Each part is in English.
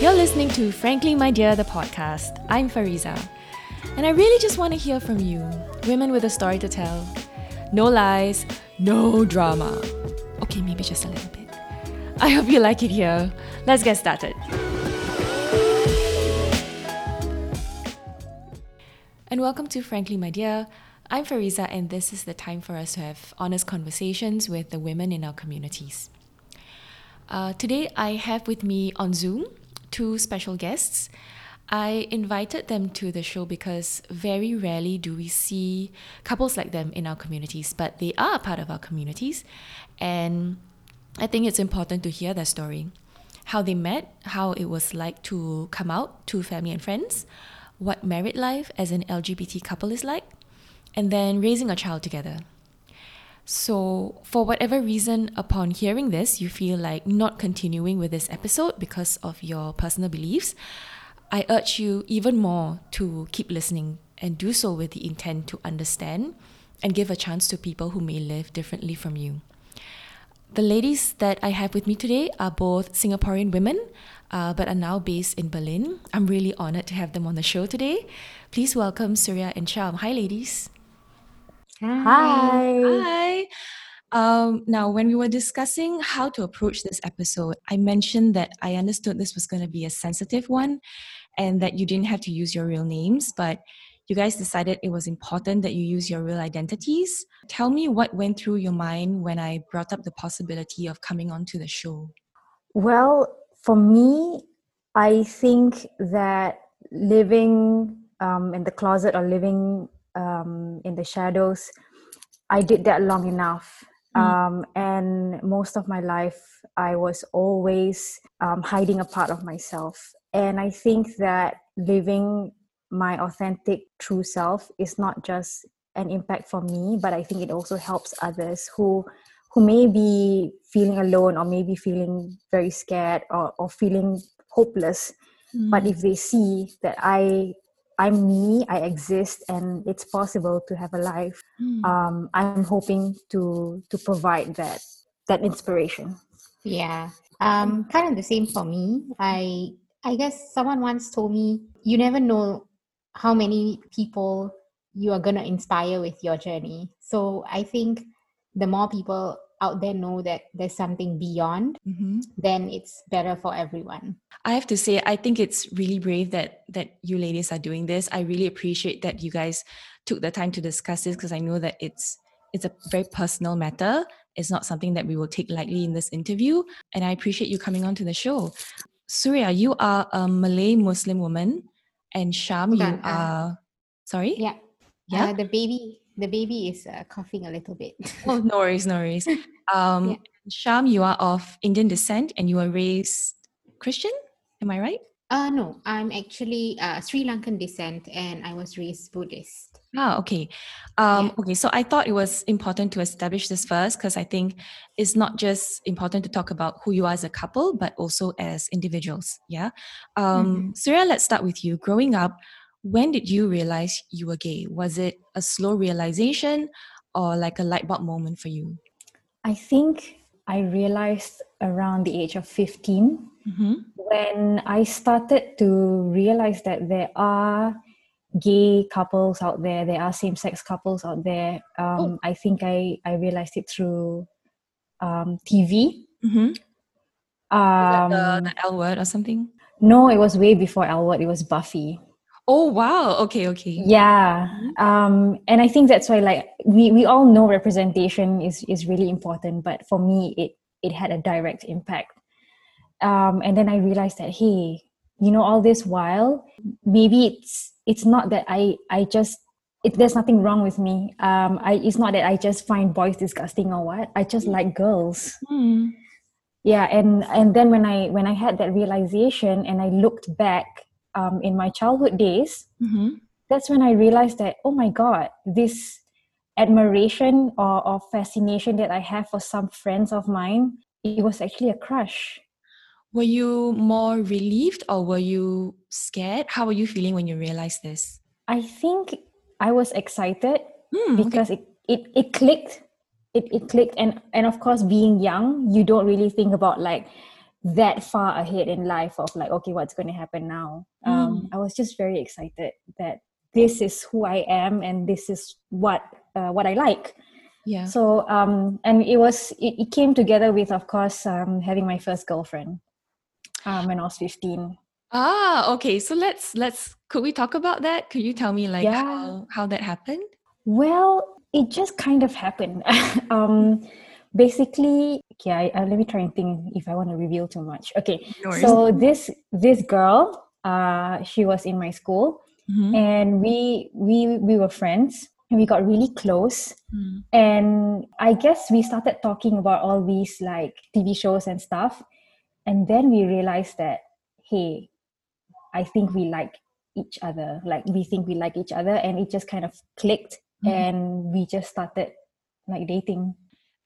You're listening to Frankly My Dear, the podcast. I'm Fariza. And I really just want to hear from you, women with a story to tell. No lies, no drama. Okay, maybe just a little bit. I hope you like it here. Let's get started. And welcome to Frankly My Dear. I'm Fariza, and this is the time for us to have honest conversations with the women in our communities. Uh, today, I have with me on Zoom two special guests. I invited them to the show because very rarely do we see couples like them in our communities, but they are a part of our communities. And I think it's important to hear their story how they met, how it was like to come out to family and friends, what married life as an LGBT couple is like, and then raising a child together. So, for whatever reason, upon hearing this, you feel like not continuing with this episode because of your personal beliefs, I urge you even more to keep listening and do so with the intent to understand and give a chance to people who may live differently from you. The ladies that I have with me today are both Singaporean women, uh, but are now based in Berlin. I'm really honored to have them on the show today. Please welcome Surya and Sharm. Hi, ladies. Hi. Hi. Um, now, when we were discussing how to approach this episode, I mentioned that I understood this was going to be a sensitive one and that you didn't have to use your real names, but you guys decided it was important that you use your real identities. Tell me what went through your mind when I brought up the possibility of coming onto the show. Well, for me, I think that living um, in the closet or living um, in the shadows, I did that long enough. Mm. Um, and most of my life, I was always um, hiding a part of myself. And I think that living my authentic true self is not just an impact for me, but I think it also helps others who who may be feeling alone or maybe feeling very scared or, or feeling hopeless. Mm. But if they see that I I'm me, I exist, and it's possible to have a life. Mm. Um, I'm hoping to to provide that that inspiration. Yeah, um, kind of the same for me. I I guess someone once told me you never know how many people you are gonna inspire with your journey. So I think the more people out there know that there's something beyond, mm-hmm. then it's better for everyone. I have to say, I think it's really brave that that you ladies are doing this. I really appreciate that you guys took the time to discuss this because I know that it's it's a very personal matter. It's not something that we will take lightly in this interview. And I appreciate you coming on to the show. Surya, you are a Malay Muslim woman, and Sharm, you are sorry? Yeah. Yeah. Uh, the baby the baby is uh, coughing a little bit. oh, no worries, no worries. Um, yeah. Sharm, you are of Indian descent and you were raised Christian. Am I right? Uh, no, I'm actually uh, Sri Lankan descent and I was raised Buddhist. Ah, okay. Um, yeah. Okay, so I thought it was important to establish this first because I think it's not just important to talk about who you are as a couple, but also as individuals. Yeah. Um, mm-hmm. Surya, let's start with you. Growing up, when did you realize you were gay? Was it a slow realization or like a light bulb moment for you? I think I realized around the age of 15 mm-hmm. when I started to realize that there are gay couples out there, there are same sex couples out there. Um, oh. I think I, I realized it through um, TV. Mm-hmm. Um, the, the L word or something? No, it was way before L word. It was Buffy. Oh wow. Okay, okay. Yeah. Um and I think that's why like we we all know representation is is really important, but for me it it had a direct impact. Um and then I realized that hey, you know all this while maybe it's it's not that I I just it, there's nothing wrong with me. Um I it's not that I just find boys disgusting or what. I just like girls. Mm. Yeah, and and then when I when I had that realization and I looked back um, in my childhood days, mm-hmm. that's when I realized that, oh my God, this admiration or, or fascination that I have for some friends of mine, it was actually a crush. Were you more relieved or were you scared? How were you feeling when you realized this? I think I was excited mm, because okay. it, it, it clicked. it, it clicked and and of course being young you don't really think about like that far ahead in life of like okay what's going to happen now um, Mm. i was just very excited that this is who i am and this is what uh, what i like Yeah. so um and it was it, it came together with of course um having my first girlfriend um when i was 15 ah, okay. So let's let's could we talk about that? Could you tell me like Yeah. how how that happened? Well, it just kind of happened. um, basically, okay, I, uh, let me try and think if I want to reveal too much. Okay, No so this this girl, uh, she was in my school, Mhm. and we we we were friends, and we got really close. Mm. And I guess we started talking about all these like TV shows and stuff, and then we realized that hey, I think we like each other. Like we think we like each other, and it just kind of clicked, Mhm. and we just started like dating.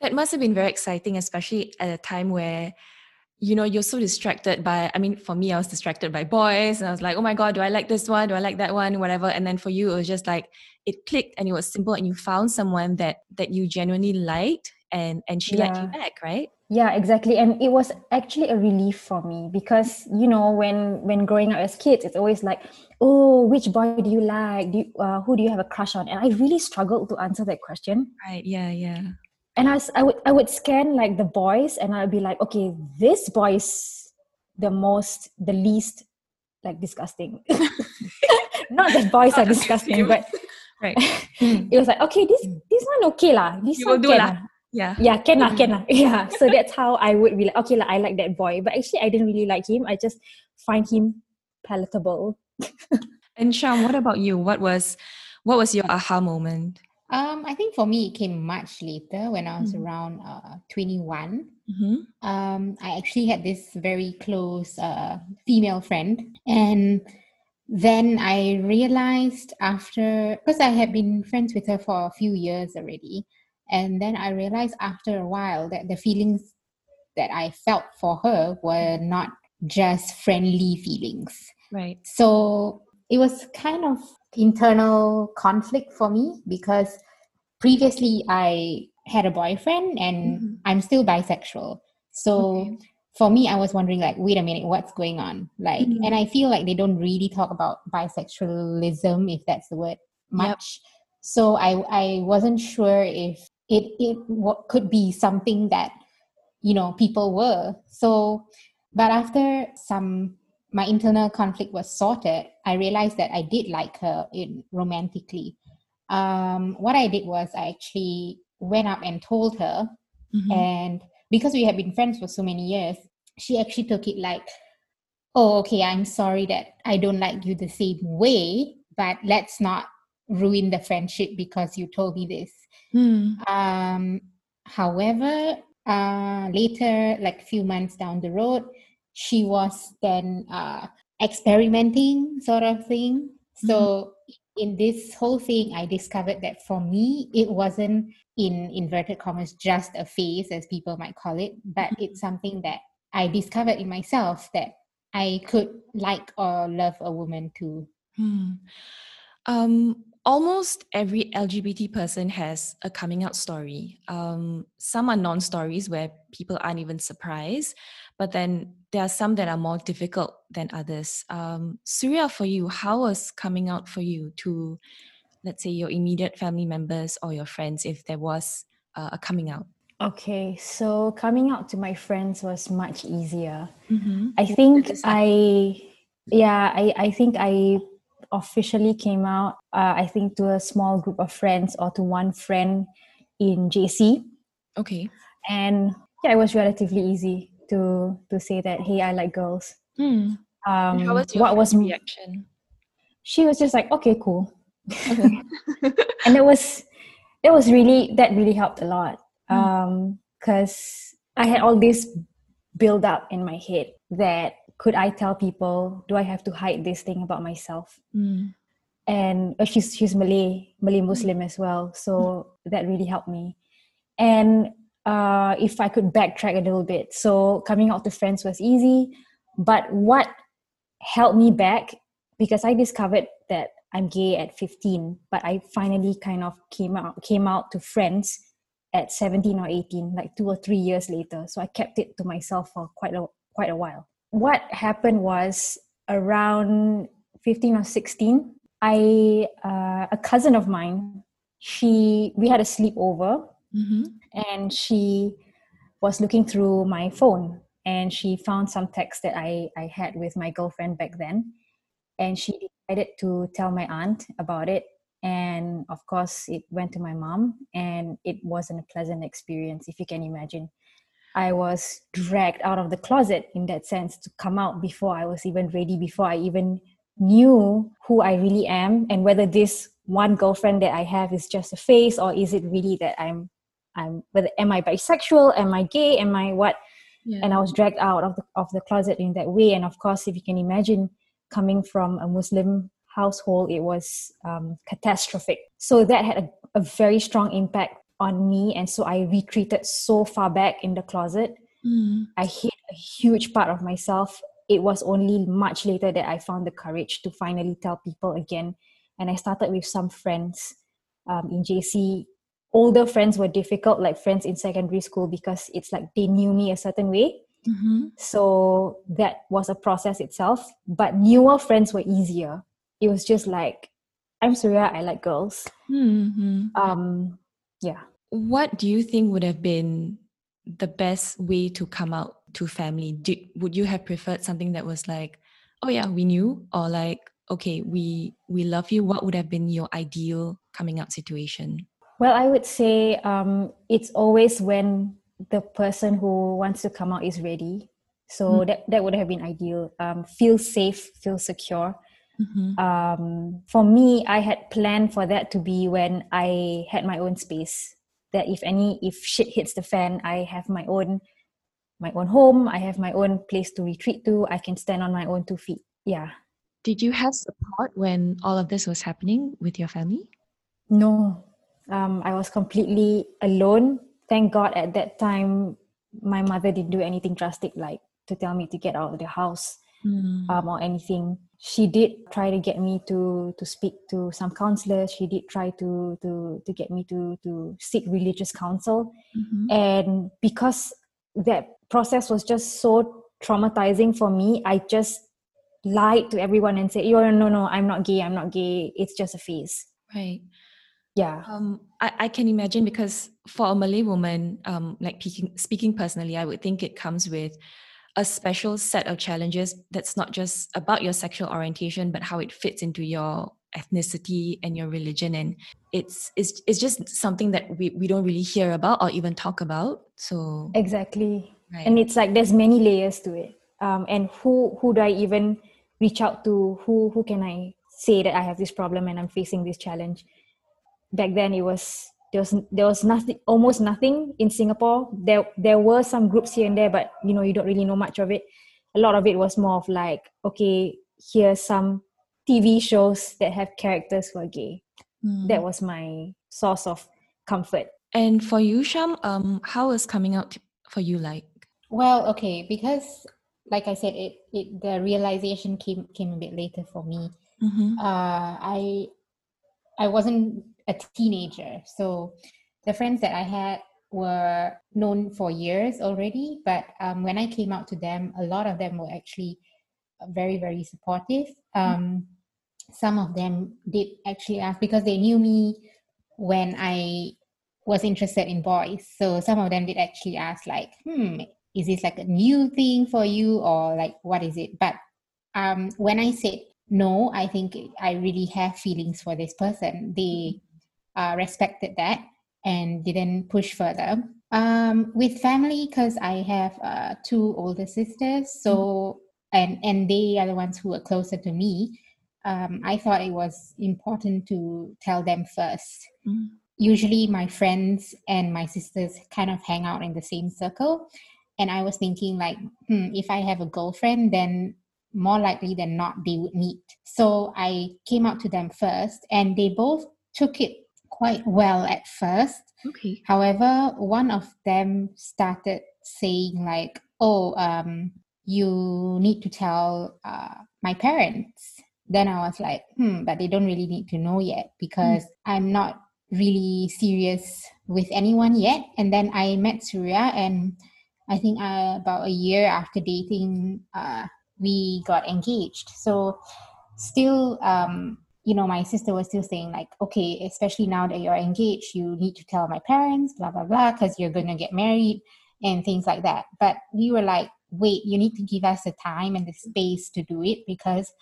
That must have been very exciting, especially at a time where, you know, you're so distracted by, I mean, for me, I was distracted by boys and I was like, oh my God, do I like this one? Do I like that one? Whatever. And then for you, it was just like, it clicked and it was simple and you found someone that, that you genuinely liked and, and she liked you back, right? Yeah, exactly. And it was actually a relief for me because you know when when growing up as kids, it's always like, oh, which boy do you like? Do you, uh, who do you have a crush on? And I really struggled to answer that question. Right. Yeah. Yeah. And I, I would I would scan like the boys and I'd be like, okay, this boy is the most the least like disgusting. Not that boys are disgusting, but right. it was like, okay, this mm. this one okay lah. This You will one do can lah. Yeah. Yeah, can lah, can lah. Yeah. So that's how I would be like, okay, lah, I like that boy. But actually I didn't really like him. I just find him palatable. And Sharm, what about you? What was, what was your aha moment? Um, I think for me, it came much later when I was Mhm. around uh, 21. Mm-hmm. um, I actually had this very close uh, female friend. And then I realized after, because I had been friends with her for a few years already. And then I realized after a while that the feelings that I felt for her were not just friendly feelings. Right. So it was kind of internal conflict for me because previously I had a boyfriend and Mhm. I'm still bisexual. So Okay. for me, I was wondering, like, wait a minute, what's going on? Like, Mhm. and I feel like they don't really talk about bisexualism, if that's the word, much. So I I wasn't sure if it it what could be something that you know people were. So, but after some my internal conflict was sorted, I realized that I did like her in romantically. Um, what I did was I actually went up and told her Mhm. and because we had been friends for so many years, she actually took it like, oh, okay, I'm sorry that I don't like you the same way, but let's not ruin the friendship because you told me this. Mm. Um, however, uh, later, like a few months down the road, she was then uh, experimenting, sort of thing. So, in this whole thing, I discovered that for me, it wasn't in inverted commas just a phase, as people might call it, but it's something that I discovered in myself that I could like or love a woman too. Hmm. Um, almost every LGBT person has a coming out story. Um, some are non stories where people aren't even surprised, but then there are some that are more difficult than others. Um, Surya, for you, how was coming out for you to, let's say, your immediate family members or your friends, if there was uh, a coming out? Okay, so coming out to my friends was much easier. Mm-hmm. I think I, yeah, I, I think I officially came out, uh, I think to a small group of friends or to one friend in JC. Okay. And yeah, it was relatively easy to to say that, hey, I like girls. Hmm. Um, how was your what was reaction? she was just like, okay, cool. Okay. and it was it was really that really helped a lot Mm. um because i had all this build up in my head that could i tell people do i have to hide this thing about myself Hmm. and uh, she's she's malay malay muslim as well so that really helped me and uh if i could backtrack a little bit so coming out to friends was easy but what held me back because i discovered that i'm gay at 15 but i finally kind of came out came out to friends at 17 or 18, like two or three years later. So I kept it to myself for quite a quite a while. What happened was around 15 or 16, I uh, a cousin of mine, she we had a sleepover, Mm-hmm. and she was looking through my phone and she found some text that I, I had with my girlfriend back then. And she decided to tell my aunt about it. And of course it went to my mom and it wasn't a pleasant experience if you can imagine. I was dragged out of the closet in that sense to come out before i was even ready before i even knew who i really am and whether this one girlfriend that i have is just a face or is it really that i'm i'm whether am i bisexual am i gay am i what Yeah. and I was dragged out of the of the closet in that way. And of course, if you can imagine, coming from a Muslim household, it was um, catastrophic. So that had a, a very strong impact on me, and so I retreated so far back in the closet. Mm. I hid a huge part of myself. It was only much later that I found the courage to finally tell people again. And I started with some friends um, in JC. Older friends were difficult, like friends in secondary school, because it's like they knew me a certain way. Mm-hmm. So that was a process itself. But newer friends were easier. It was just like, I'm Surya, I like girls. Mm-hmm. Um, yeah. What do you think would have been the best way to come out to family? Do, would you have preferred something that was like, oh yeah, we knew, or like, okay, we we love you? What would have been your ideal coming out situation? Well, I would say um, it's always when the person who wants to come out is ready. So Mm. that, that would have been ideal. Um, feel safe, feel secure. Mm-hmm. Um, for me, I had planned for that to be when I had my own space. That if any, if shit hits the fan, I have my own, my own home. I have my own place to retreat to. I can stand on my own two feet. Yeah. Did you have support when all of this was happening with your family? No, um, I was completely alone. Thank God at that time, my mother didn't do anything drastic like to tell me to get out of the house Mm. um, or anything. She did try to get me to to speak to some counselors. She did try to to to get me to to seek religious counsel, Mhm. and because that process was just so traumatizing for me, I just lied to everyone and said, "Oh no, no, I'm not gay. I'm not gay. It's just a phase." Right. Yeah. Um, I, I can imagine because for a Malay woman, um, like speaking, speaking personally, I would think it comes with a special set of challenges that's not just about your sexual orientation, but how it fits into your ethnicity and your religion. And it's it's it's just something that we, we don't really hear about or even talk about. So Exactly. right. And it's like there's many layers to it. Um, and who who do I even reach out to? Who who can I say that I have this problem and I'm facing this challenge? Back then, it was there was there was nothing, almost nothing in Singapore. There there were some groups here and there, but you know you don't really know much of it. A lot of it was more of like, okay, here's some TV shows that have characters who are gay. Mm. That was my source of comfort. and for you, Sharm, um, how is coming out for you like? Well, okay, because like I said, it, it the realization came came a bit later for me. Mm-hmm. Uh, I I wasn't a teenager, so the friends that I had were known for years already. But um, when I came out to them, a lot of them were actually very very supportive. Um, some of them did actually ask because they knew me when I was interested in boys. So some of them did actually ask, like, hmm, is this like a new thing for you or like what is it? But um, when I said no, I think I really have feelings for this person. They uh, respected that and didn't push further. Um, with family, because I have uh, two older sisters, so and and they are the ones who are closer to me. Um, I thought it was important to tell them first Mm. usually my friends and my sisters kind of hang out in the same circle and i was thinking like hmm, if i have a girlfriend then more likely than not they would meet so i came out to them first and they both took it quite well at first Okay. however one of them started saying like oh um you need to tell uh, my parents then i was like hmm but they don't really need to know yet because i'm not really serious with anyone yet. And then I met Surya, and I think uh, about a year after dating, uh, we got engaged. So, still, um, you know, my sister was still saying, like, okay, especially now that you're engaged, you need to tell my parents, blah, blah, blah, because you're going to get married and things like that. But we were like, wait, you need to give us the time and the space to do it because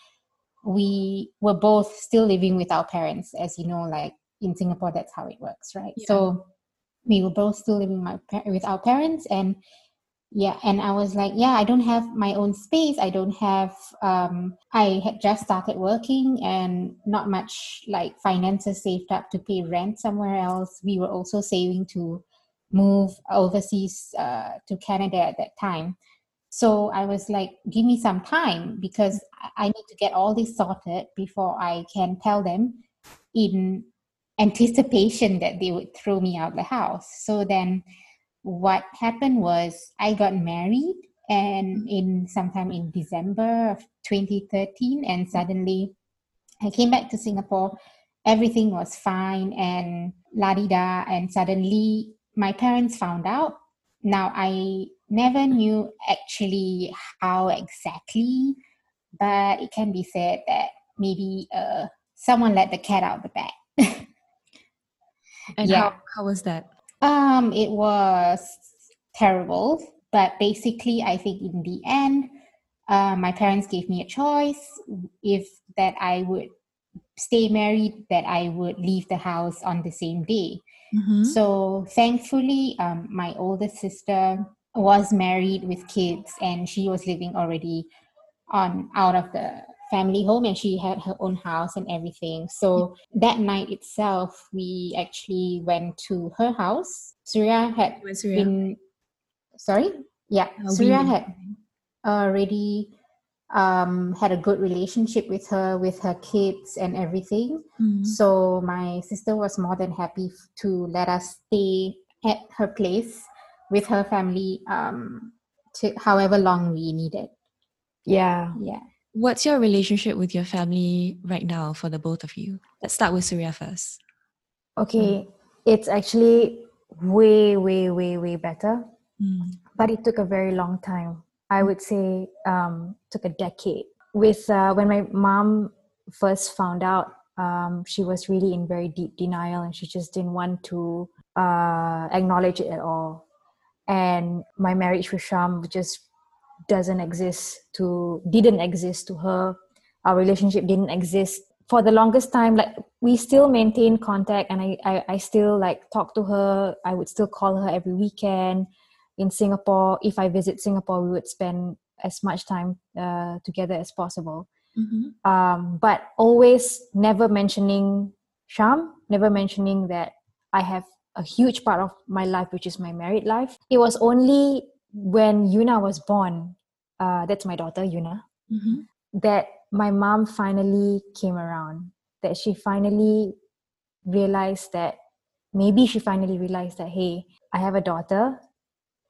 we were both still living with our parents. As you know, like in Singapore, that's how it works, right? Yeah. So we were both still living my, with our parents and yeah and i was like yeah i don't have my own space. I don't have um i had just started working and not much like finances saved up to pay rent somewhere else. We were also saving to move overseas uh, to canada at that time. So i was like give me some time because i need to get all this sorted before i can tell them in anticipation that they would throw me out the house. So then what happened was I got married and in sometime in December of 2013 and suddenly I came back to Singapore. Everything was fine and la di da and suddenly my parents found out. Now I never knew actually how exactly but it can be said that maybe uh, someone let the cat out of the bag. And yeah. how, how was that um, it was terrible, but basically, I think in the end, uh, my parents gave me a choice if that I would stay married, that I would leave the house on the same day. Mm-hmm. So thankfully, um, my older sister was married with kids, and she was living already on out of the family home and she had her own house and everything. So that night itself, we actually went to her house. Surya had Surya? been, sorry? Yeah, uh, Surya had already um, had a good relationship with her, with her kids and everything. Mm-hmm. So my sister was more than happy to let us stay at her place with her family um, to however long we needed. Yeah. Yeah. What's your relationship with your family right now for the both of you? Let's start with Surya first. Okay, mm. it's actually way, way, way, way better. Mm. But it took a very long time. I would say um, took a decade. With uh, when my mom first found out, um, she was really in very deep denial, and she just didn't want to uh, acknowledge it at all. And my marriage with Sharm just doesn't exist to didn't exist to her. Our relationship didn't exist. For the longest time like we still maintain contact and I, I i still like talk to her. I would still call her every weekend. In singapore if i visit singapore we would spend as much time uh, together as possible. Mm-hmm. um, but always never mentioning sharm never mentioning that i have a huge part of my life which is my married life. It was only when Euna was born, uh, that's my daughter, Euna, mm-hmm. that my mom finally came around, that she finally realized that maybe she finally realized that, hey, I have a daughter.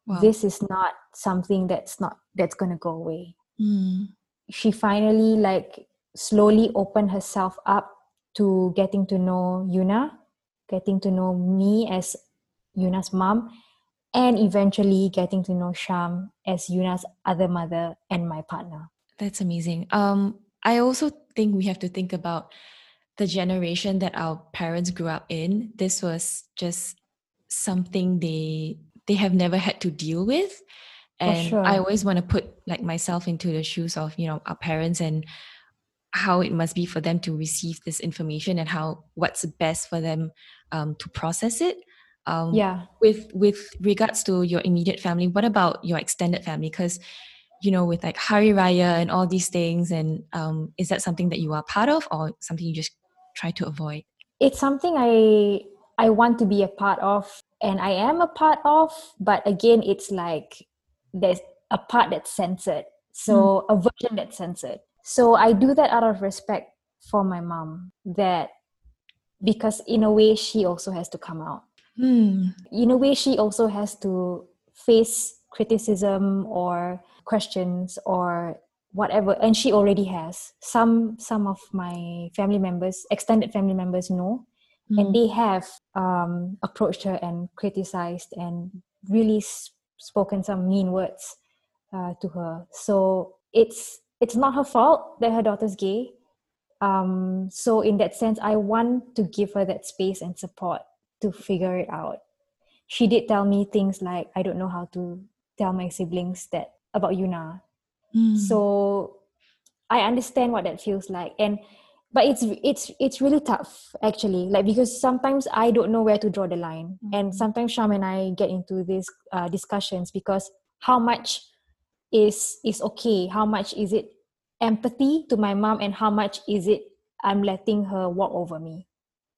Wow. This is not something that's not that's gonna go away. Mm. She finally like slowly opened herself up to getting to know Euna, getting to know me as Euna's mom, and eventually getting to know Sharm as Euna's other mother and my partner. That's amazing. Um, I also think we have to think about the generation that our parents grew up in. This was just something they they have never had to deal with. And sure. I always want to put like myself into the shoes of, you know, our parents and how it must be for them to receive this information and how what's best for them um, to process it um, yeah. with with regards to your immediate family what about your extended family? Because you know with like hari raya and all these things and um, is that something that you are part of or something you just try to avoid? It's something i i want to be a part of and i am a part of but again it's like there's a part that's censored. So mm. a version that's censored. So i do that out of respect for my mom that because in a way she also has to come out Hmm. In a way, she also has to face criticism or questions or whatever and she already has some some of my family members extended family members know and they have um, approached her and criticized and really s- spoken some mean words uh, to her. So it's it's not her fault that her daughter's gay. Um, so in that sense, I want to give her that space and support to figure it out. She did tell me things like, "I don't know how to tell my siblings that about Euna." Mm. So I understand what that feels like, and but it's it's it's really tough actually like because sometimes i don't know where to draw the line and Mhm. sometimes sharm and i get into these uh, discussions because how much is is okay how much is it empathy to my mom and how much is it i'm letting her walk over me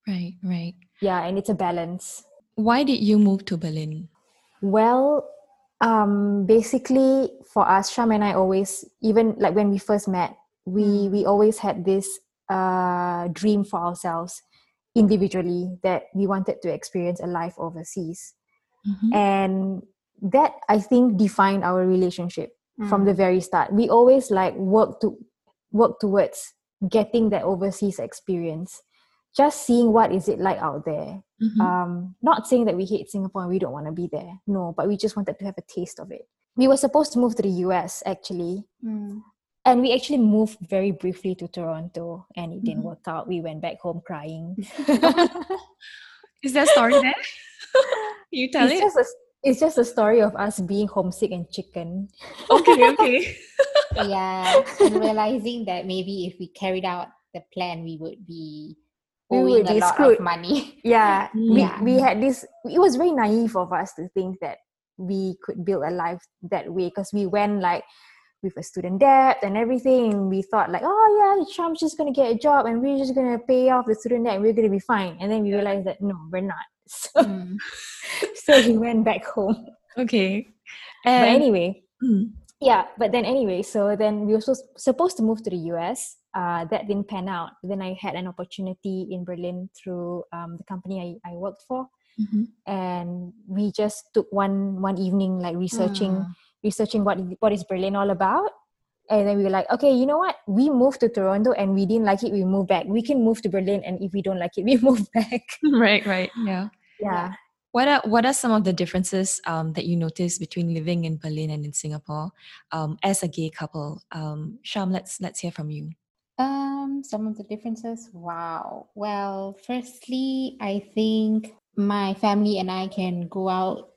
right, right. Yeah and it's a balance Why did you move to Berlin? Well, um, basically for us, Sharm and I always, even like when we first met, we we always had this uh, dream for ourselves individually that we wanted to experience a life overseas, Mhm. and that I think defined our relationship from the very start. We always like work to work towards getting that overseas experience, just seeing what is it like out there Mhm. um, not saying that we hate Singapore and we don't want to be there. No, but we just wanted to have a taste of it. We were supposed to move to the US actually, Mm. and we actually moved very briefly to Toronto, and it didn't Mhm. work out. We went back home crying. Is there a story there? you tell it's it. just a it's just a story of us being homesick and chicken. Okay, okay. yeah, and realizing that maybe if we carried out the plan, we would be We a be lot screwed. of money. Yeah, we Yeah. we had this. It was very naive of us to think that we could build a life that way because we went like with a student debt and everything. We thought like, oh yeah, Trump's just gonna get a job and we're just gonna pay off the student debt and we're gonna be fine. And then we realized that no, we're not. So, Mm. so we went back home. okay. But anyway, Mm, yeah. But then anyway, so then we were supposed to move to the US. Uh, that didn't pan out. Then I had an opportunity in Berlin through um, the company I, I worked for. mhm. and we just took one one evening like researching Mm. researching what what is Berlin all about. And then we were like, okay, you know what? We moved to Toronto and we didn't like it. We moved back. We can move to Berlin, and if we don't like it, we move back. right, right. Yeah. Yeah. What are what are some of the differences um, that you notice between living in Berlin and in Singapore um, as a gay couple? Um, Sharm, let's let's hear from you. Um, some of the differences. Wow. Well, firstly, I think my family and I can go out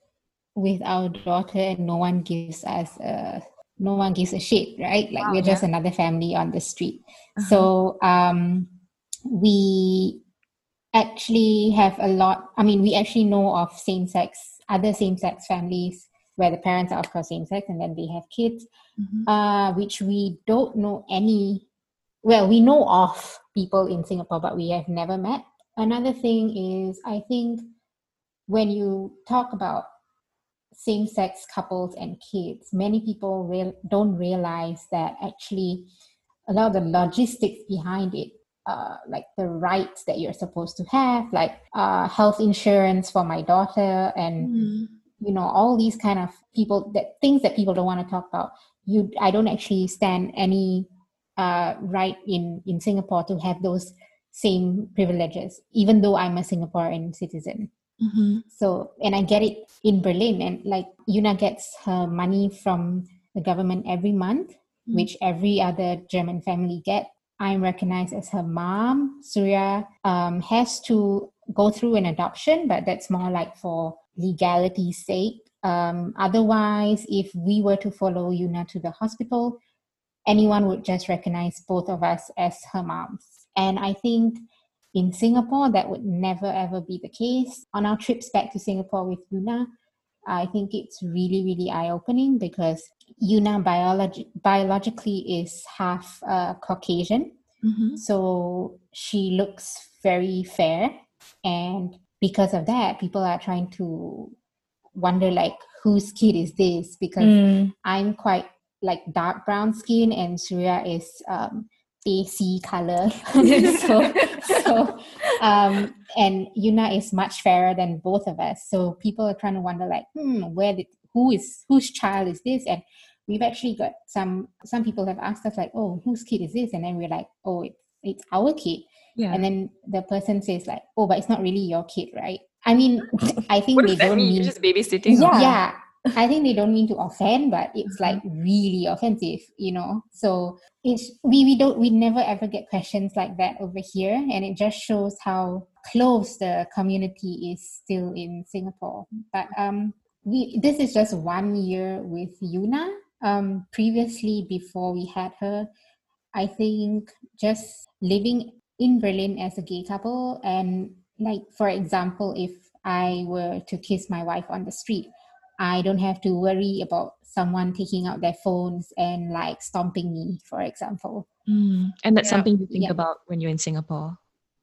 with our daughter, and no one gives us a no one gives a shit, right? Like Wow, we're just another family on the street. Uh-huh. So um, we actually have a lot. I mean, we actually know of same sex, other same sex families where the parents are of course same sex, and then they have kids Mhm. uh, which we don't know any. Well, we know of people in Singapore, but we have never met. Another thing is, I think when you talk about same sex couples and kids, many people real, don't realize that actually a lot of the logistics behind it, uh, like the rights that you're supposed to have, like uh, health insurance for my daughter and Mm. you know all these kind of people that things that people don't want to talk about you i don't actually stand any uh, right in in singapore to have those same privileges even though i'm a singaporean citizen Mhm. so and i get it in berlin and like euna gets her money from the government every month Mm. which every other german family get i'm recognized as her mom surya um, has to go through an adoption but that's more like for legality's sake um, otherwise if we were to follow euna to the hospital anyone would just recognize both of us as her moms and i think in Singapore, that would never ever be the case. On our trips back to Singapore with Euna, I think it's really, really eye opening because Euna biologi- biologically is half uh, Caucasian. Mhm. So she looks very fair. And because of that, people are trying to wonder, like, whose kid is this? Because Mm. I'm quite like dark brown skin and Surya is um AC color. so so um and Euna is much fairer than both of us. So people are trying to wonder like, hmm, where did who is whose child is this? And we've actually got some some people have asked us like, oh, whose kid is this? And then we're like, oh, it's it's our kid. Yeah. and then the person says like, "Oh, but it's not really your kid, right?" I mean, I think what they that don't mean? just babysitting? Yeah. yeah i think they don't mean to offend but it's Uh-huh. like really offensive you know? So it's we, we don't we never ever get questions like that over here and it just shows how close the community is still in singapore. But um we this is just one year with euna. Um previously before we had her i think just living in berlin as a gay couple and like for example if i were to kiss my wife on the street I don't have to worry about someone taking out their phones and like stomping me, for example. Mm. And that's Yeah. something you think Yeah. about when you're in Singapore.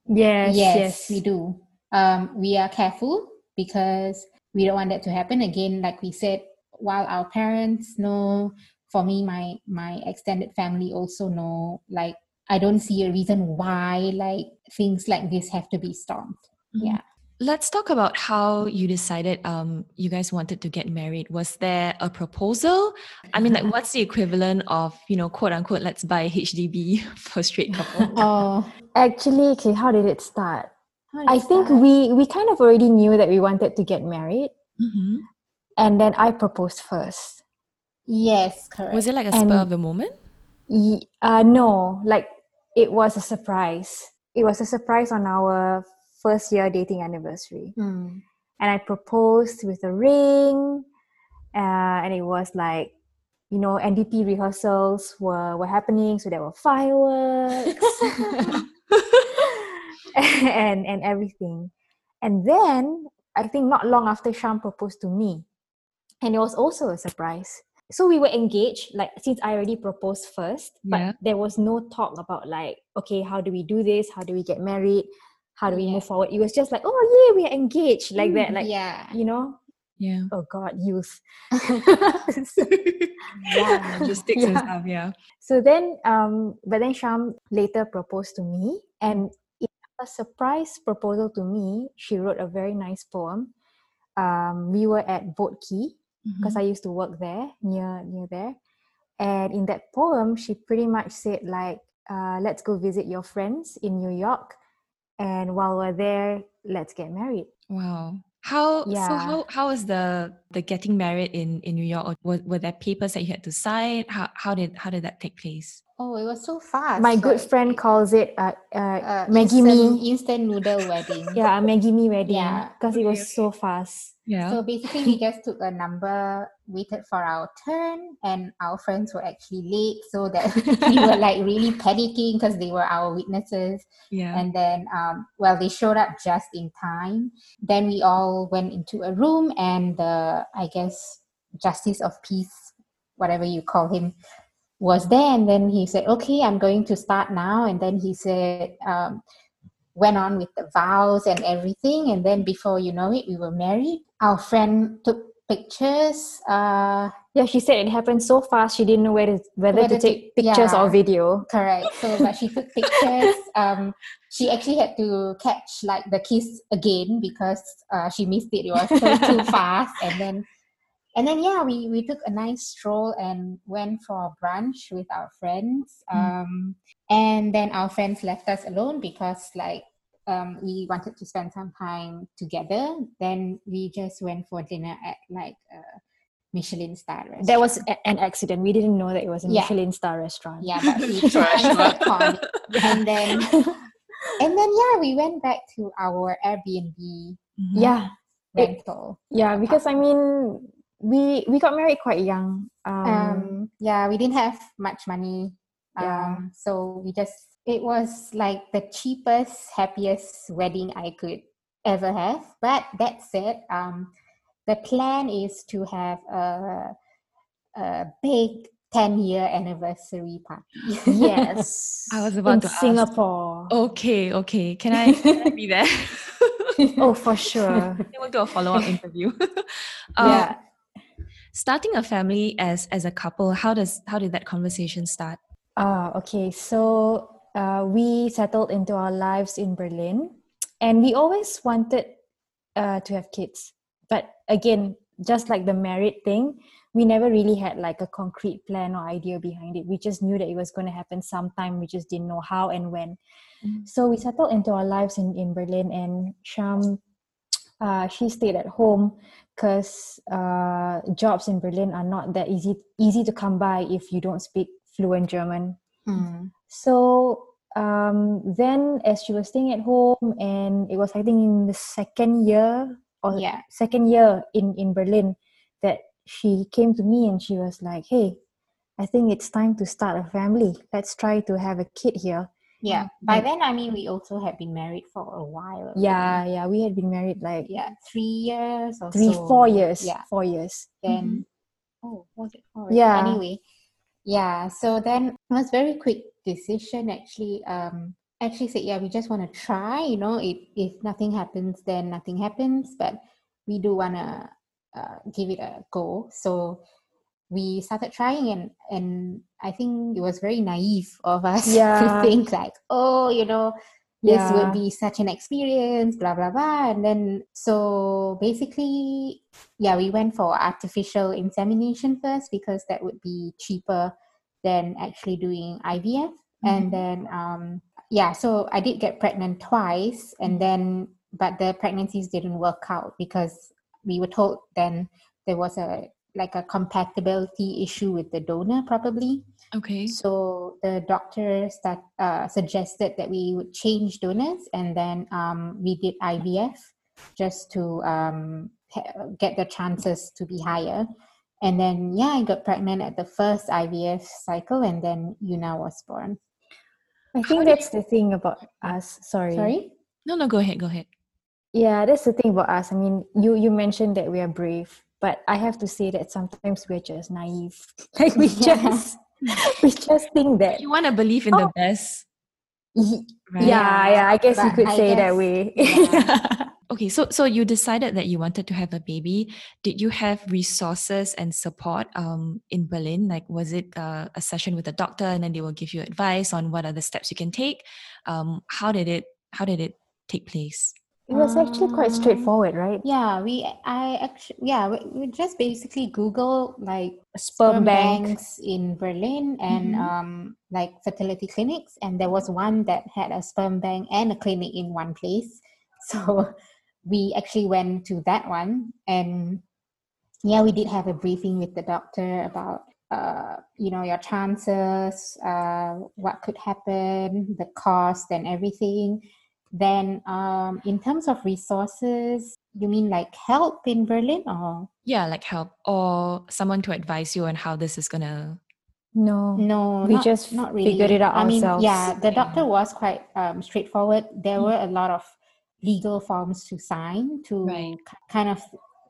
Yes, yes, we do. Um, we are careful because we don't want that to happen. Again, like we said, while our parents know, for me, my my extended family also know. Like, I don't see a reason why like things like this have to be stopped. Yeah. Let's talk about how you decided um, you guys wanted to get married. Was there a proposal? I mean, like, what's the equivalent of, you know, quote unquote, let's buy HDB for straight couple? Oh, Actually, okay, how did it start? did I it think start? we we kind of already knew that we wanted to get married, Mhm. and then I proposed first. yes, correct. Was it like a spur of the moment? Ye- uh, no, like it was a surprise. It was a surprise on our first year dating anniversary, Hmm. and I proposed with a ring, uh, and it was like, you know, NDP rehearsals were were happening, so there were fireworks. and and everything. And then I think not long after Sharm proposed to me. And it was also a surprise. So we were engaged, like since I already proposed first, but Yeah. there was no talk about like, okay, how do we do this? How do we get married? How do we Yeah. move forward? It was just like, oh yeah, we are engaged, like that. Like yeah. you know, Yeah. oh god, youth. Yeah. Logistics and Yeah. stuff, yeah. So then, um, but then Sharm later proposed to me, and in a surprise proposal to me, she wrote a very nice poem. Um, we were at Boat Quay because I used to work there near near there, and in that poem, she pretty much said like, uh, "Let's go visit your friends in New York, and while we're there, let's get married." Wow. How so Yeah. how how was the the getting married in in New York? Or were, were there papers that you had to sign? How how did how did that take place? Oh, it was so fast. My good friend calls it uh, uh, uh, Maggi instant, Me. instant noodle wedding. Yeah, a Maggi Mee wedding Yeah. because it Okay, was so fast. Yeah. So basically, we just took a number, waited for our turn, and our friends were actually late, so that we were like really panicking because they were our witnesses. yeah. And then, um, well, they showed up just in time. Then we all went into a room, and the I guess justice of peace, whatever you call him, was there. And then he said, "Okay, I'm going to start now." And then he said, um, went on with the vows and everything. And then before you know it, we were married. Our friend took pictures. Uh, Yeah, she said it happened so fast she didn't know whether whether, Whether to to- take pictures or video. correct. So, but she took pictures. Um, she actually had to catch like the kiss again because uh, she missed it. It was so too fast. And then, and then yeah, we we took a nice stroll and went for brunch with our friends. Um, and then our friends left us alone because like um, we wanted to spend some time together. Then we just went for dinner at like a Michelin star restaurant. That was a- an accident. We didn't know that it was a Yeah. Michelin star restaurant. yeah, but we Trash, tried but- that con. and then and then yeah, we went back to our Airbnb Mhm. Yeah, It- rental. yeah. Because I mean, we we got married quite young. Um, Um, yeah, we didn't have much money. Yeah. Um, so we just it was like the cheapest, happiest wedding I could ever have. But that said, um, the plan is to have a a big ten year anniversary party. yes, I was about in to ask. Singapore. Okay, okay. Can I, can I be there? Oh, for sure. Then we'll do a follow up interview. um, yeah. Starting a family as as a couple, how does how did that conversation start? Ah, okay. So uh, we settled into our lives in Berlin, and we always wanted uh, to have kids. But again, just like the married thing, we never really had like a concrete plan or idea behind it. We just knew that it was going to happen sometime. We just didn't know how and when. Mhm. so we settled into our lives in, in berlin and sharm uh, she stayed at home because uh, jobs in berlin are not that easy easy to come by if you don't speak fluent german Mm. so um, then, as she was staying at home, and it was I think in the second year or Yeah. second year in in Berlin, that she came to me and she was like, "Hey, I think it's time to start a family. Let's try to have a kid here." Yeah. By And- then, I mean, we also had been married for a while. Yeah, yeah, we had been married like Yeah. Three years or three, so. four years. Yeah. four years. Then, oh, was it four? Yeah. Anyway, yeah. So then it was very quick decision actually. Um, actually said, yeah, we just want to try. You know, if if nothing happens, then nothing happens. But we do want to uh, give it a go. So we started trying, and and I think it was very naive of us Yeah. to think like, oh, you know, this Yeah. would be such an experience, blah blah blah. And then so basically, yeah, we went for artificial insemination first because that would be cheaper than actually doing IVF. And then um yeah, so I did get pregnant twice and then but the pregnancies didn't work out because we were told then there was a like a compatibility issue with the donor probably. Okay. So the doctor start, uh, suggested that we would change donors, and then um, we did IVF just to um, get the chances to be higher. And then yeah, I got pregnant at the first IVF cycle, and then Euna was born. I think that's the thing about us. Sorry. Sorry. No, no, go ahead, go ahead. Yeah, that's the thing about us. I mean, you you mentioned that we are brave, but I have to say that sometimes we're just naive. Like we Yeah. just we just think that You want to believe in the Oh. best, right? yeah, yeah. I guess you could I say that way. yeah. okay, so so you decided that you wanted to have a baby. Did you have resources and support um in Berlin? Like, was it uh, a session with a doctor, and then they will give you advice on what are the steps you can take? Um, how did it how did it take place? It was actually quite Um, straightforward, right? Yeah, we I actually yeah we, we just basically Google like Sperm bank. banks in Berlin and Mhm. um like fertility clinics, and there was one that had a sperm bank and a clinic in one place. So we actually went to that one, and yeah, we did have a briefing with the doctor about uh you know your chances, uh what could happen, the cost, and everything. Then, um, in terms of resources, you mean like help in Berlin or Yeah, like help or someone to advise you on how this is gonna. No. no? We not, just not really. figured it out I mean, ourselves. yeah, the Yeah. doctor was quite um, straightforward. There Mm. were a lot of legal forms to sign to Right. k- kind of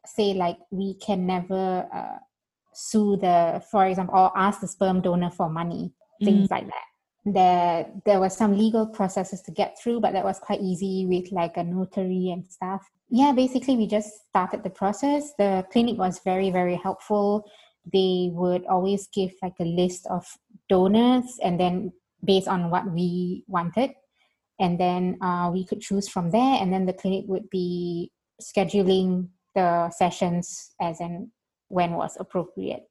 say like we can never uh, sue the, for example, or ask the sperm donor for money, things Mm. like that. There, there was some legal processes to get through, but that was quite easy with like a notary and stuff. Yeah, basically, we just started the process. The clinic was very, very helpful. They would always give like a list of donors, and then based on what we wanted, and then uh, we could choose from there. And then the clinic would be scheduling the sessions as and when was appropriate.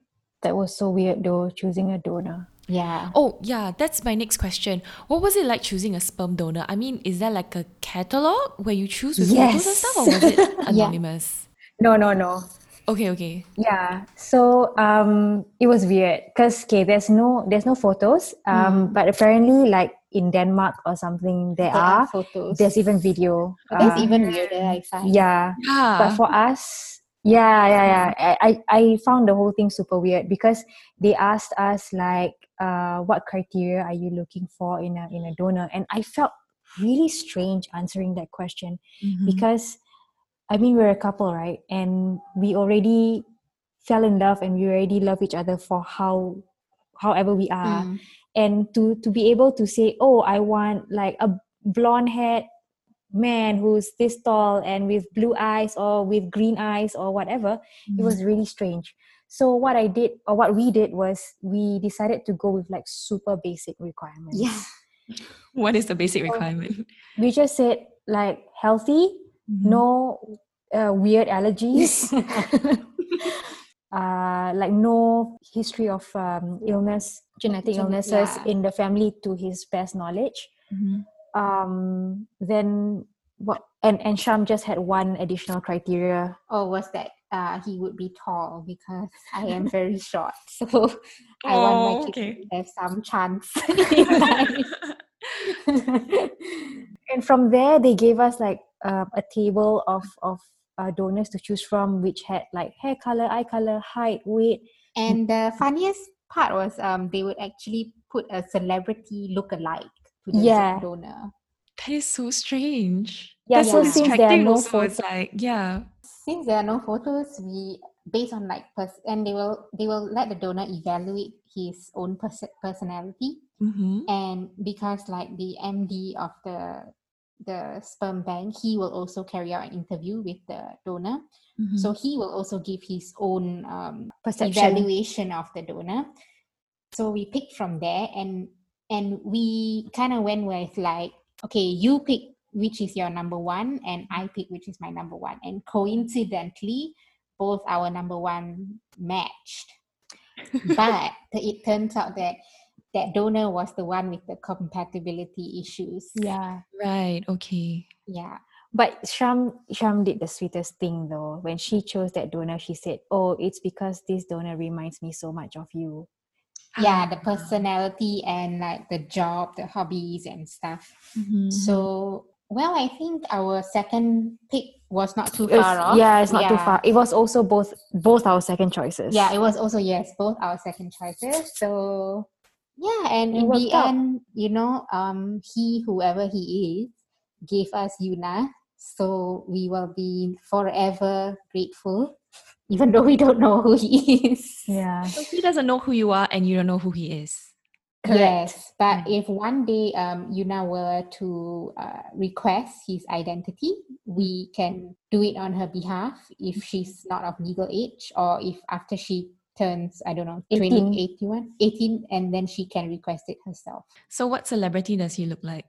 That was so weird though, choosing a donor. Yeah. Oh, yeah, that's my next question. What was it like choosing a sperm donor? I mean, is there like a catalog where you choose with photos and stuff, or was it Yeah. anonymous? No, no, no. Okay, okay. Yeah. So um it was weird because okay, there's no there's no photos. Um Mm. but apparently like in Denmark or something there, There are are. photos. There's even video. That's Uh, even weirder, I find. yeah. Yeah. But for us, yeah, yeah, yeah. I, I, I found the whole thing super weird because they asked us like, uh, what criteria are you looking for in a in a donor? And I felt really strange answering that question Mhm. because I mean we're a couple, right? And we already fell in love and we already love each other for how however we are. Mm. And to to be able to say, oh, I want like a blonde haired man who's this tall and with blue eyes or with green eyes or whatever, it was really strange. So what I did or what we did was we decided to go with like super basic requirements. Yeah. What is the basic requirement? We just said like healthy, Mhm. no uh, weird allergies. uh, like no history of um, illness, genetic illnesses yeah. in the family to his best knowledge. Mhm. Um, then what? And and Sharm just had one additional criteria. Oh, what's that uh, he would be tall because I am very short. So I want Oh, my kid okay. to have some chance and from there they gave us like uh, a table of of uh, donors to choose from which had like hair color eye color height weight and the funniest part was um they would actually put a celebrity look-alike to the Yeah. donor. That is so strange. Yeah, That's so so since there are distracting no also. It's like, yeah. Since there are no photos, we based on like pers- and they will they will let the donor evaluate his own pers- personality Mm-hmm. and because like the MD of the the sperm bank, he will also carry out an interview with the donor. Mm-hmm. So he will also give his own um, perception evaluation of the donor. So we picked from there and and we kind of went with like, okay, you pick which is your number one and I pick which is my number one. And coincidentally, both our number one matched. but it turns out that that donor was the one with the compatibility issues. yeah right. Okay. Yeah. but sharm sharm did the sweetest thing though when she chose that donor she said oh it's because this donor reminds me so much of you Yeah, the Ah. personality and like the job, the hobbies and stuff. Mhm. So, well, I think our second pick was not too It's- far off. yeah it's not too far it was also both both our second choices Yeah, it was also yes, both our second choices. So, yeah, and It in the out. end, you know, um, he whoever he is gave us Euna, so we will be forever grateful, even though we don't know who he is. yeah So he doesn't know who you are and you don't know who he is. Correct. Yes, but if one day um Euna were to uh, request his identity, we can do it on her behalf if she's not of legal age or if after she turns, I don't know, 18. 20, 81, 18, and then she can request it herself. So what celebrity does he look like?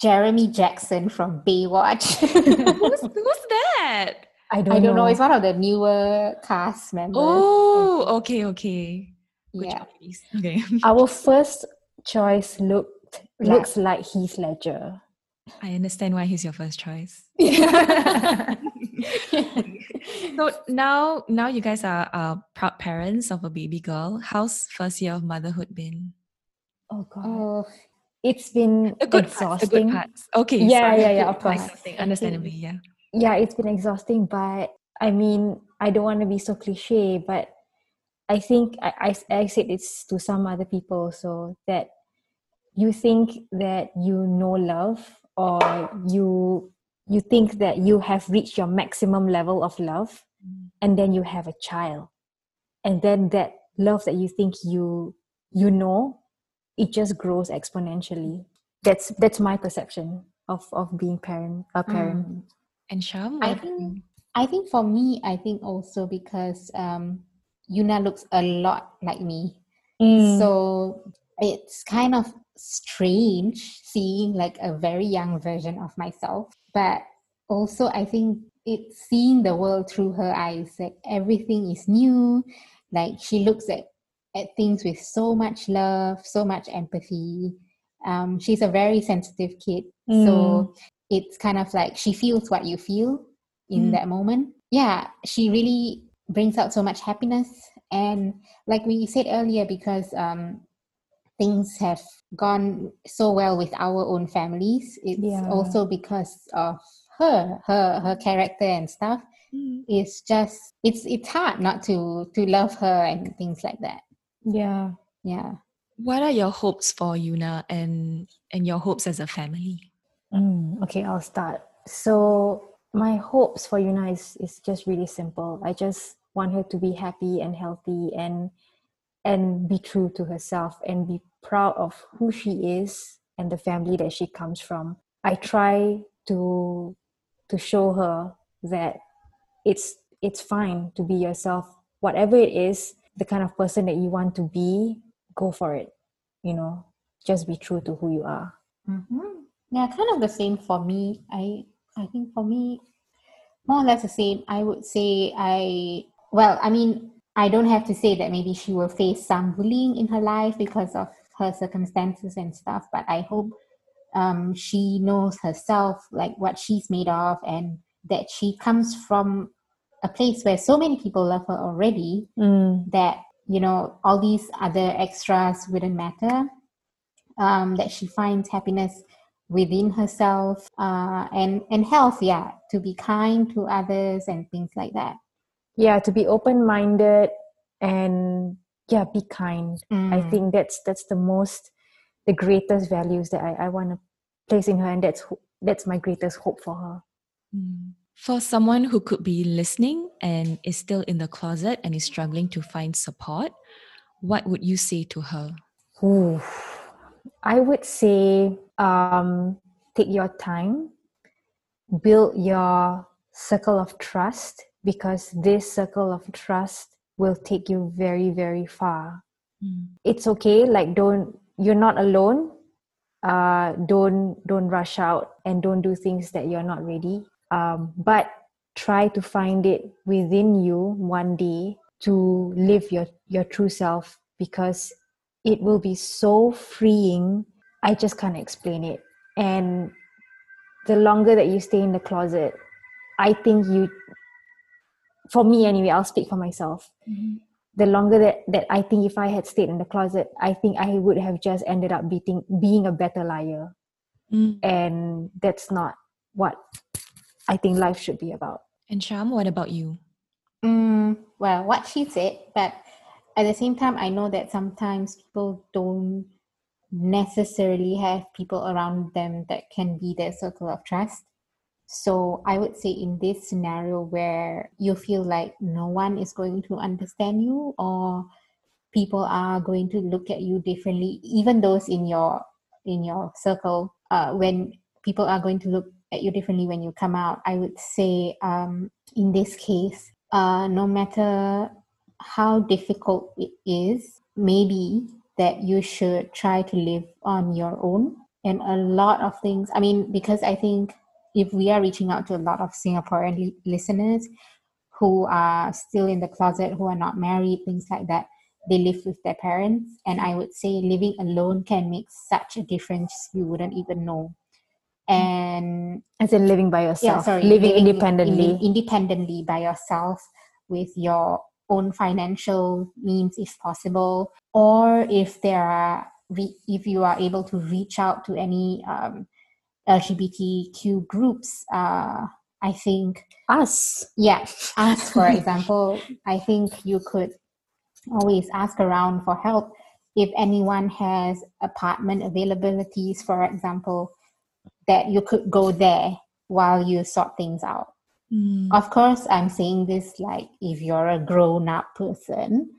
Jeremy Jackson from Baywatch. who's, who's that? i don't, I don't know. know It's one of the newer cast members. Oh, okay, okay. Good yeah. job. Okay. our first choice looked Like- looks like Heath Ledger. I understand why he's your first choice. So now, now you guys are uh, proud parents of a baby girl. How's first year of motherhood been? Oh god, oh, it's been The good exhausting. parts. The good. Okay. Yeah, sorry, yeah, yeah, good of course. Understandably, yeah. Yeah, it's been exhausting, but I mean, I don't want to be so cliche, but I think I, I, I said it's to some other people so that you think that you know love or you you think that you have reached your maximum level of love Mm. and then you have a child and then that love that you think you you know it just grows exponentially that's that's my perception of of being parent a parent mm. And Sharm, I think I think for me, I think also because um Euna looks a lot like me. Mm. So it's kind of strange seeing like a very young version of myself. But also I think it's seeing the world through her eyes. Like everything is new. Like she looks at, at things with so much love, so much empathy. Um, she's a very sensitive kid. So it's kind of like she feels what you feel in Mm. that moment. Yeah, she really brings out so much happiness. And like we said earlier, because um, things have gone so well with our own families, it's Yeah. also because of her, her, her character and stuff. Mm. It's just it's it's hard not to to love her and things like that. yeah Yeah. what are your hopes for Euna and and your hopes as a family? Mm, okay, I'll start. So my hopes for Euna is, is just really simple. I just want her to be happy and healthy and and be true to herself and be proud of who she is and the family that she comes from. I try to to show her that it's it's fine to be yourself. Whatever it is, the kind of person that you want to be, go for it. You know, just be true to who you are. Mm-hmm. Yeah, kind of the same for me. I I think for me, more or less the same. I would say I well, I mean, I don't have to say that maybe she will face some bullying in her life because of her circumstances and stuff, but I hope um, she knows herself, like what she's made of, and that she comes from a place where so many people love her already Mm. that you know all these other extras wouldn't matter um, that she finds happiness within herself uh, and and health yeah to be kind to others and things like that Yeah, to be open minded and yeah, be kind. I Mm. think that's that's the most the greatest values that I, I want to place in her and that's that's my greatest hope for her. Mm. For someone who could be listening and is still in the closet and is struggling to find support, what would you say to her? Ooh. I would say um, take your time, build your circle of trust because this circle of trust will take you very, very far. Mm. It's okay, like don't you're not alone. Uh, don't don't rush out and don't do things that you're not ready. Um, but try to find it within you one day to live your your true self because it will be so freeing. I just can't explain it. And the longer that you stay in the closet, I think you, for me anyway, I'll speak for myself. The longer that, that I think if I had stayed in the closet, I think I would have just ended up beating, being a better liar. Mm. And that's not what I think life should be about. And Sharm, what about you? Mm, well, what she said, but at the same time, I know that sometimes people don't necessarily have people around them that can be their circle of trust. So I would say in this scenario where you feel like no one is going to understand you or people are going to look at you differently, even those in your in your circle, uh, when people are going to look at you differently when you come out, I would say um, in this case, uh, no matter how difficult it is, maybe that you should try to live on your own. And a lot of things, I mean, because I think if we are reaching out to a lot of Singaporean li- listeners who are still in the closet, who are not married, things like that, they live with their parents. And I would say living alone can make such a difference you wouldn't even know. And As in living by yourself, yeah, sorry, living, inde- independently. independently by yourself with your own financial means, if possible, or if there are re- if you are able to reach out to any um, LGBTQ groups. Uh, I think Us. yeah, us for example, I think you could always ask around for help if anyone has apartment availabilities, for example, that you could go there while you sort things out. Mm. Of course, I'm saying this like if you're a grown up person.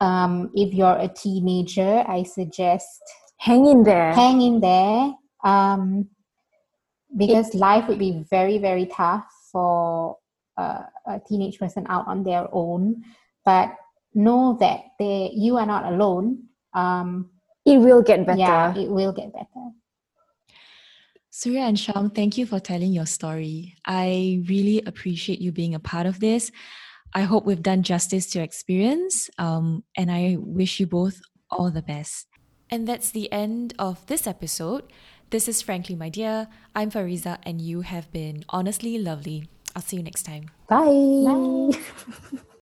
Um, if you're a teenager, I suggest Hang in there. hang in there um, because life would be very, very tough for uh, a teenage person out on their own. But know that they, you are not alone. Um, it will get better. Yeah, it will get better. Surya and Sharm, thank you for telling your story. I really appreciate you being a part of this. I hope we've done justice to your experience, um, and I wish you both all the best. And that's the end of this episode. This is Frankly My Dear. I'm Fariza, and you have been honestly lovely. I'll see you next time. Bye. Bye.